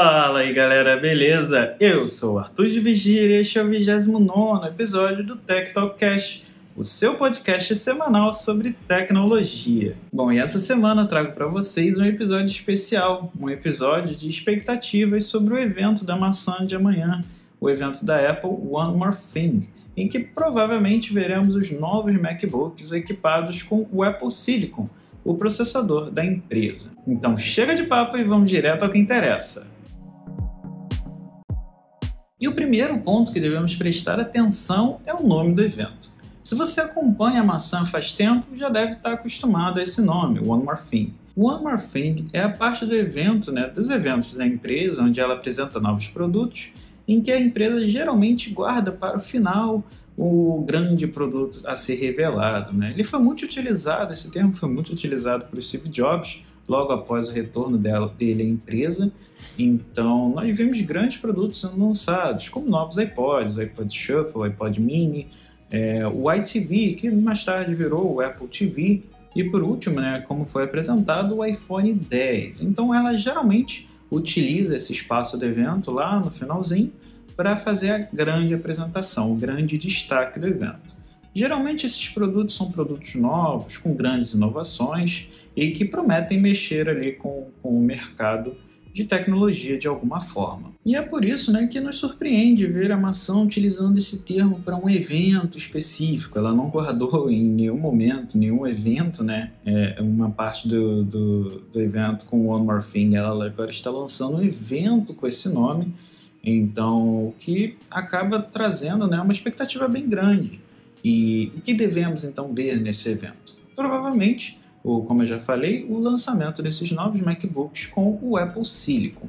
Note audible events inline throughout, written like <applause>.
Fala aí galera, beleza? Eu sou Arthur de Vigir e este é o 29 episódio do Tech Talk Cash, o seu podcast semanal sobre tecnologia. Bom, e essa semana eu trago para vocês um episódio especial, um episódio de expectativas sobre o evento da maçã de amanhã, o evento da Apple One More Thing, em que provavelmente veremos os novos MacBooks equipados com o Apple Silicon, o processador da empresa. Então chega de papo e vamos direto ao que interessa. E o primeiro ponto que devemos prestar atenção é o nome do evento. Se você acompanha a maçã faz tempo, já deve estar acostumado a esse nome, One More Thing. One More Thing é a parte do evento, né, dos eventos da empresa, onde ela apresenta novos produtos, em que a empresa geralmente guarda para o final o grande produto a ser revelado. Né? Ele foi muito utilizado, esse termo foi muito utilizado por Steve Jobs logo após o retorno dela, dele à empresa. Então, nós vimos grandes produtos sendo lançados, como novos iPods, iPod Shuffle, iPod Mini, é, o iTV, que mais tarde virou o Apple TV, e por último, né, como foi apresentado, o iPhone 10. Então, ela geralmente utiliza esse espaço do evento lá no finalzinho para fazer a grande apresentação, o grande destaque do evento. Geralmente esses produtos são produtos novos, com grandes inovações e que prometem mexer ali com, com o mercado de tecnologia de alguma forma. E é por isso né, que nos surpreende ver a maçã utilizando esse termo para um evento específico. Ela não guardou <laughs> em nenhum momento, nenhum evento, né, é, uma parte do, do, do evento com One More Thing. Ela agora está lançando um evento com esse nome então, o que acaba trazendo né, uma expectativa bem grande. E o que devemos então ver nesse evento? Provavelmente, ou como eu já falei, o lançamento desses novos MacBooks com o Apple Silicon.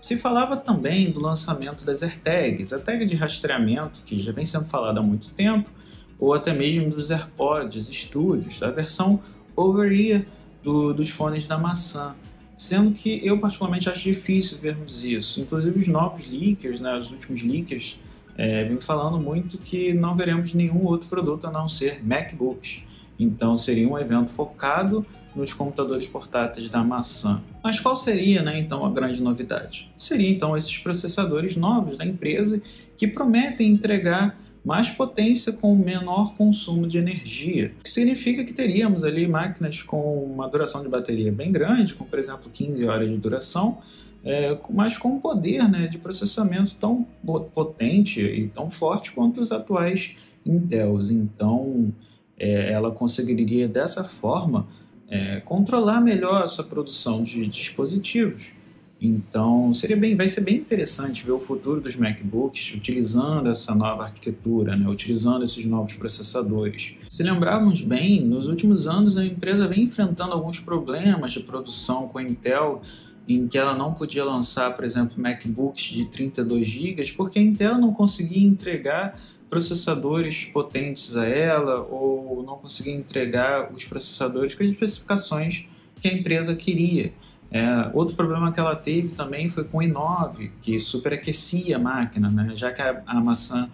Se falava também do lançamento das AirTags, a tag de rastreamento que já vem sendo falada há muito tempo, ou até mesmo dos AirPods Studios, a versão over-ear do, dos fones da maçã sendo que eu particularmente acho difícil vermos isso. Inclusive os novos leakers, né, os últimos leakers, é, vêm falando muito que não veremos nenhum outro produto a não ser MacBooks. Então seria um evento focado nos computadores portáteis da maçã. Mas qual seria, né, então, a grande novidade? Seria então esses processadores novos da empresa que prometem entregar mais potência com menor consumo de energia, o que significa que teríamos ali máquinas com uma duração de bateria bem grande, com por exemplo 15 horas de duração, é, mas com um poder né, de processamento tão potente e tão forte quanto os atuais Intels. Então, é, ela conseguiria dessa forma é, controlar melhor a sua produção de dispositivos então, seria bem, vai ser bem interessante ver o futuro dos MacBooks utilizando essa nova arquitetura, né, utilizando esses novos processadores. Se lembrarmos bem, nos últimos anos a empresa vem enfrentando alguns problemas de produção com a Intel, em que ela não podia lançar, por exemplo, MacBooks de 32 GB, porque a Intel não conseguia entregar processadores potentes a ela ou não conseguia entregar os processadores com as especificações que a empresa queria. É, outro problema que ela teve também foi com o i9, que superaquecia a máquina, né? já que a, a maçã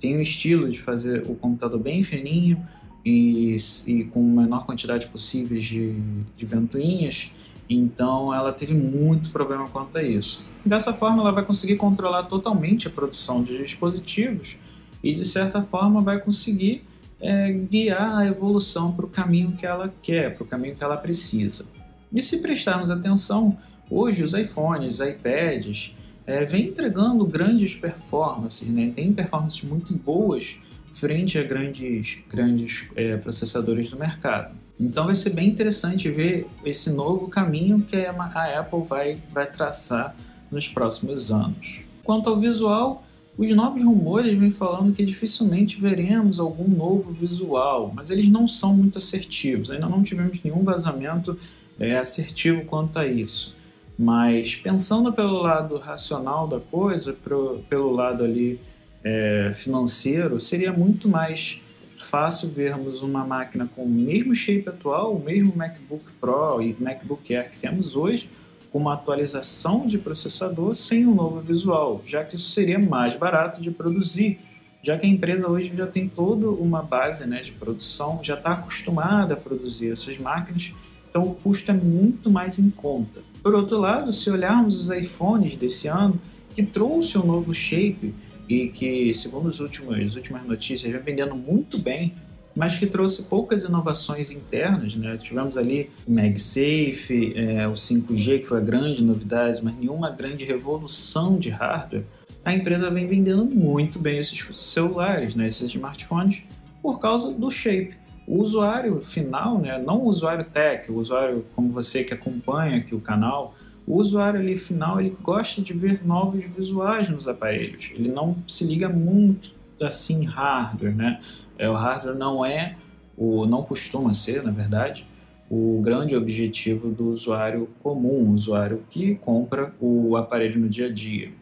tem o estilo de fazer o computador bem fininho e, e com a menor quantidade possível de, de ventoinhas, então ela teve muito problema quanto a isso. Dessa forma, ela vai conseguir controlar totalmente a produção de dispositivos e, de certa forma, vai conseguir é, guiar a evolução para o caminho que ela quer, para o caminho que ela precisa. E se prestarmos atenção, hoje os iPhones, iPads, é, vem entregando grandes performances, né? tem performances muito boas frente a grandes, grandes é, processadores do mercado. Então vai ser bem interessante ver esse novo caminho que a Apple vai, vai traçar nos próximos anos. Quanto ao visual, os novos rumores vêm falando que dificilmente veremos algum novo visual, mas eles não são muito assertivos. Ainda não tivemos nenhum vazamento é, assertivo quanto a isso. Mas pensando pelo lado racional da coisa, pro, pelo lado ali é, financeiro, seria muito mais fácil vermos uma máquina com o mesmo shape atual, o mesmo MacBook Pro e MacBook Air que temos hoje, com uma atualização de processador sem um novo visual, já que isso seria mais barato de produzir, já que a empresa hoje já tem toda uma base né, de produção, já está acostumada a produzir essas máquinas então o custo é muito mais em conta. Por outro lado, se olharmos os iPhones desse ano, que trouxe um novo shape e que, segundo os últimos, as últimas notícias, vem vendendo muito bem, mas que trouxe poucas inovações internas. Né? Tivemos ali o MagSafe, é, o 5G, que foi a grande novidade, mas nenhuma grande revolução de hardware. A empresa vem vendendo muito bem esses celulares, né? esses smartphones, por causa do shape. O usuário final, né? não o usuário tech, o usuário como você que acompanha aqui o canal, o usuário ali final ele gosta de ver novos visuais nos aparelhos. Ele não se liga muito assim hardware, né? É, o hardware não é o não costuma ser, na verdade, o grande objetivo do usuário comum, usuário que compra o aparelho no dia a dia.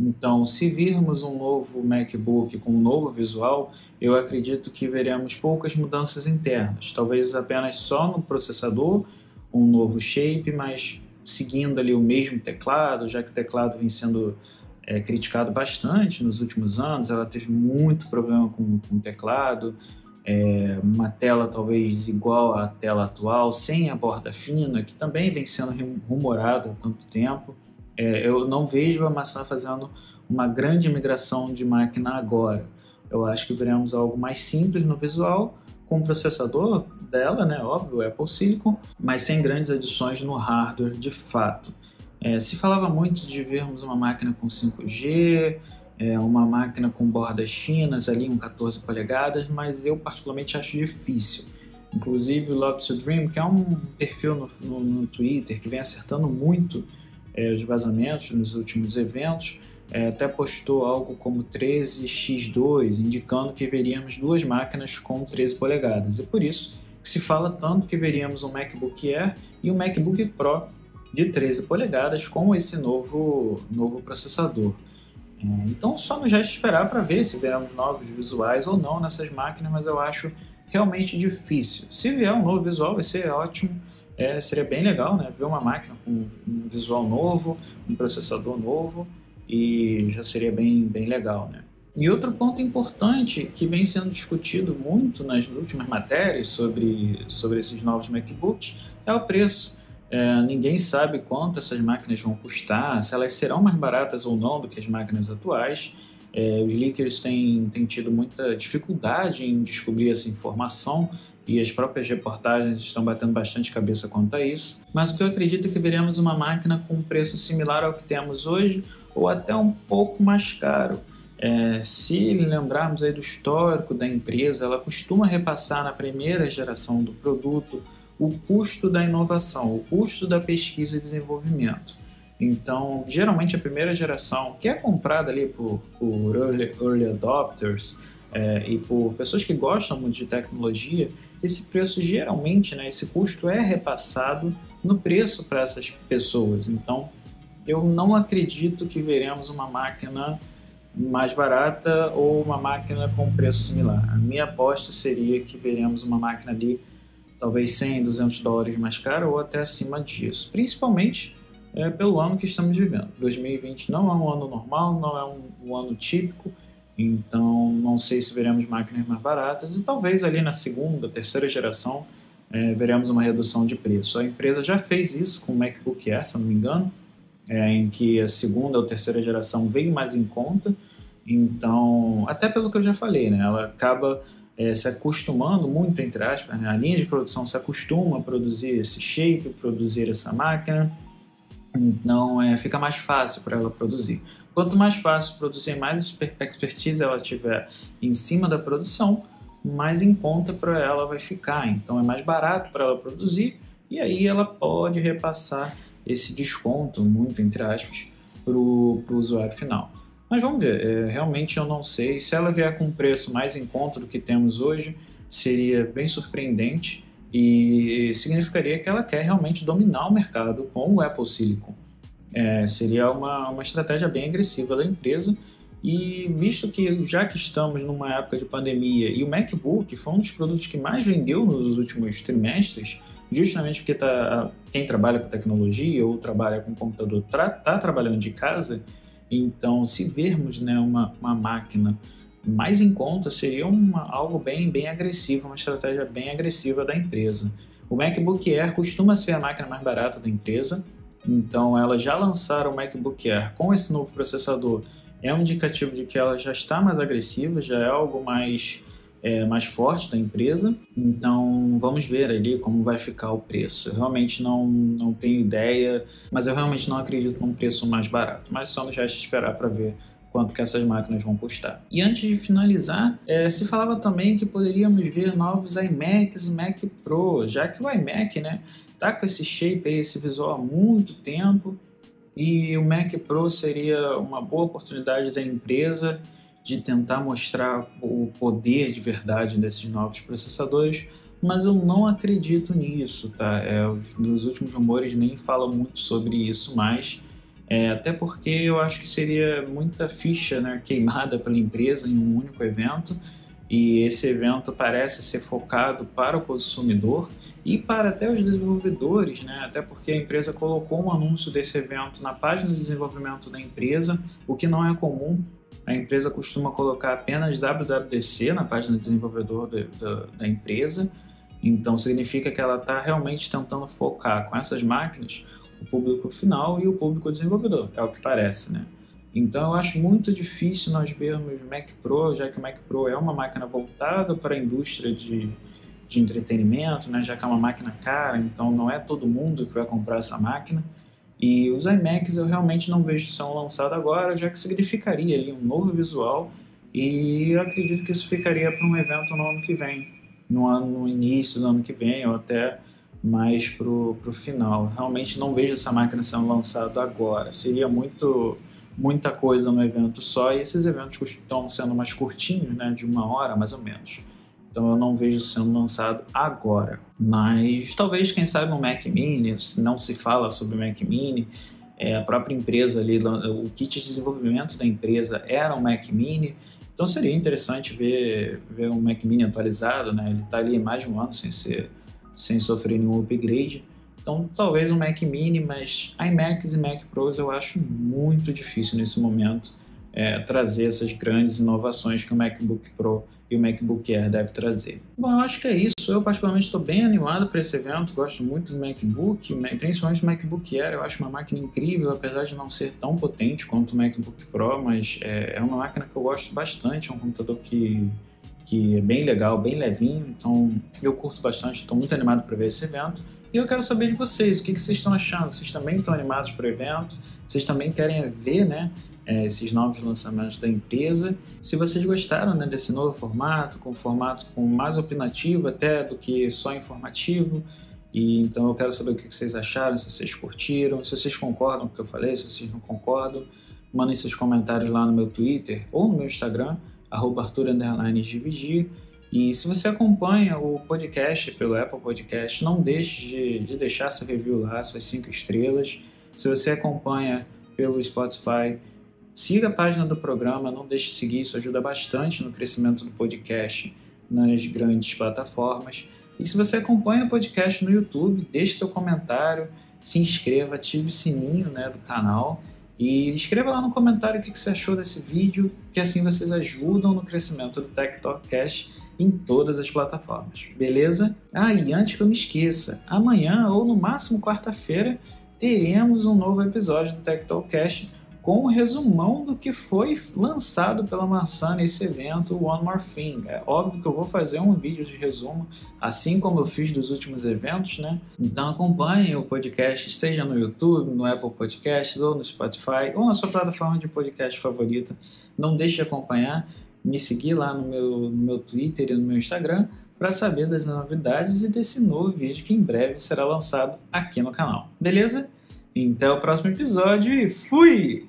Então, se virmos um novo MacBook com um novo visual, eu acredito que veremos poucas mudanças internas, talvez apenas só no processador, um novo shape, mas seguindo ali o mesmo teclado, já que o teclado vem sendo é, criticado bastante nos últimos anos, ela teve muito problema com, o teclado, é, uma tela talvez igual à tela atual, sem a borda fina, que também vem sendo rumorada há tanto tempo. É, eu não vejo a maçã fazendo uma grande migração de máquina agora. Eu acho que veremos algo mais simples no visual, com o processador dela, né, óbvio, Apple Silicon, mas sem grandes adições no hardware de fato. É, se falava muito de vermos uma máquina com 5G, é, uma máquina com bordas finas, ali um 14 polegadas, mas eu particularmente acho difícil. Inclusive o Love to Dream, que é um perfil no, no, no Twitter que vem acertando muito é, os vazamentos nos últimos eventos, é, até postou algo como 13x2, indicando que veríamos duas máquinas com 13 polegadas. É por isso que se fala tanto que veríamos um MacBook Air e um MacBook Pro de 13 polegadas com esse novo, novo processador. É, então só nos resta esperar para ver se veremos novos visuais ou não nessas máquinas, mas eu acho realmente difícil. Se vier um novo visual vai ser ótimo, é, seria bem legal, né? Ver uma máquina com um visual novo, um processador novo e já seria bem, bem legal, né? E outro ponto importante que vem sendo discutido muito nas últimas matérias sobre, sobre esses novos MacBooks é o preço. É, ninguém sabe quanto essas máquinas vão custar, se elas serão mais baratas ou não do que as máquinas atuais. É, os leakers têm, têm tido muita dificuldade em descobrir essa informação e as próprias reportagens estão batendo bastante cabeça quanto a isso. Mas o que eu acredito é que veremos uma máquina com um preço similar ao que temos hoje ou até um pouco mais caro. É, se lembrarmos aí do histórico da empresa, ela costuma repassar na primeira geração do produto o custo da inovação, o custo da pesquisa e desenvolvimento. Então, geralmente a primeira geração, que é comprada ali por, por early, early adopters é, e por pessoas que gostam muito de tecnologia, esse preço geralmente, né, esse custo é repassado no preço para essas pessoas. Então, eu não acredito que veremos uma máquina mais barata ou uma máquina com preço similar. A minha aposta seria que veremos uma máquina ali talvez 100, 200 dólares mais cara ou até acima disso, principalmente é, pelo ano que estamos vivendo. 2020 não é um ano normal, não é um, um ano típico, então, não sei se veremos máquinas mais baratas e talvez ali na segunda, terceira geração é, veremos uma redução de preço. A empresa já fez isso com o MacBook Air, se não me engano, é, em que a segunda ou terceira geração veio mais em conta. Então, até pelo que eu já falei, né, ela acaba é, se acostumando muito, entre aspas, né, a linha de produção se acostuma a produzir esse shape, produzir essa máquina, então é, fica mais fácil para ela produzir. Quanto mais fácil produzir, mais expertise ela tiver em cima da produção, mais em conta para ela vai ficar. Então é mais barato para ela produzir e aí ela pode repassar esse desconto, muito entre aspas, para o usuário final. Mas vamos ver, é, realmente eu não sei. Se ela vier com um preço mais em conta do que temos hoje, seria bem surpreendente e significaria que ela quer realmente dominar o mercado com o Apple Silicon. É, seria uma, uma estratégia bem agressiva da empresa. E visto que já que estamos numa época de pandemia e o MacBook foi um dos produtos que mais vendeu nos últimos trimestres, justamente porque tá, quem trabalha com tecnologia ou trabalha com computador está tá trabalhando de casa, então se vermos né, uma, uma máquina mais em conta, seria uma, algo bem, bem agressivo, uma estratégia bem agressiva da empresa. O MacBook Air costuma ser a máquina mais barata da empresa, Então, elas já lançaram o MacBook Air com esse novo processador. É um indicativo de que ela já está mais agressiva, já é algo mais é, mais forte da empresa. Então vamos ver ali como vai ficar o preço. Eu realmente não, não tenho ideia, mas eu realmente não acredito num preço mais barato. Mas só nos resta esperar para ver quanto que essas máquinas vão custar. E antes de finalizar, é, se falava também que poderíamos ver novos iMacs e Mac Pro, já que o iMac, né, tá com esse shape aí, esse visual há muito tempo, e o Mac Pro seria uma boa oportunidade da empresa de tentar mostrar o poder de verdade desses novos processadores, mas eu não acredito nisso, tá? É, os, nos últimos rumores nem falam muito sobre isso mais, é, até porque eu acho que seria muita ficha né, queimada pela empresa em um único evento, e esse evento parece ser focado para o consumidor e para até os desenvolvedores, né? até porque a empresa colocou um anúncio desse evento na página de desenvolvimento da empresa, o que não é comum. A empresa costuma colocar apenas WWDC na página de desenvolvedor de, de, da empresa, então significa que ela está realmente tentando focar com essas máquinas o público final e o público desenvolvedor, é o que parece, né? Então eu acho muito difícil nós vermos Mac Pro, já que o Mac Pro é uma máquina voltada para a indústria de, de entretenimento, né? já que é uma máquina cara, então não é todo mundo que vai comprar essa máquina. E os iMacs eu realmente não vejo são lançados agora, já que significaria ali um novo visual e eu acredito que isso ficaria para um evento no ano que vem, no, ano, no início do ano que vem ou até mais para o final. Realmente não vejo essa máquina sendo lançada agora. Seria muito muita coisa no evento só e esses eventos estão sendo mais curtinhos, né, de uma hora mais ou menos. Então eu não vejo sendo lançado agora. Mas talvez, quem sabe, um Mac Mini, não se fala sobre o Mac Mini. É, a própria empresa ali, o kit de desenvolvimento da empresa era um Mac Mini. Então seria interessante ver, ver um Mac Mini atualizado, né? Ele está ali mais de um ano sem, ser, sem sofrer nenhum upgrade. Então talvez um Mac Mini, mas iMacs e Mac Pros eu acho muito difícil nesse momento é, trazer essas grandes inovações que o MacBook Pro e o MacBook Air deve trazer. Bom, eu acho que é isso. Eu particularmente estou bem animado para esse evento. Gosto muito do MacBook, principalmente do MacBook Air. Eu acho uma máquina incrível, apesar de não ser tão potente quanto o MacBook Pro, mas é, é uma máquina que eu gosto bastante. É um computador que que é bem legal, bem levinho. Então eu curto bastante. Estou muito animado para ver esse evento. E eu quero saber de vocês, o que, que vocês estão achando? Vocês também estão animados para o evento? Vocês também querem ver, né? é, esses novos lançamentos da empresa. Se vocês gostaram né, desse novo formato, com um formato com mais opinativo até do que só informativo, e então eu quero saber o que vocês acharam, se vocês curtiram, se vocês concordam com o que eu falei, se vocês não concordam, mandem seus comentários lá no meu Twitter ou no meu Instagram, arroba E se você acompanha o podcast pelo Apple Podcast, não deixe de, de deixar seu review lá, suas cinco estrelas. Se você acompanha pelo Spotify, Siga a página do programa, não deixe de seguir, isso ajuda bastante no crescimento do podcast nas grandes plataformas. E se você acompanha o podcast no YouTube, deixe seu comentário, se inscreva, ative o sininho né, do canal e escreva lá no comentário o que você achou desse vídeo, que assim vocês ajudam no crescimento do Tech Talk Cash em todas as plataformas, beleza? Ah, e antes que eu me esqueça, amanhã ou no máximo quarta-feira teremos um novo episódio do Tech Talk Cash com um resumão do que foi lançado pela maçã nesse evento One More Thing. É óbvio que eu vou fazer um vídeo de resumo, assim como eu fiz dos últimos eventos, né? Então acompanhem o podcast, seja no YouTube, no Apple Podcasts, ou no Spotify, ou na sua plataforma de podcast favorita. Não deixe de acompanhar, me seguir lá no meu, no meu Twitter e no meu Instagram para saber das novidades e desse novo vídeo que em breve será lançado aqui no canal. Beleza? Então, o próximo episódio e fui!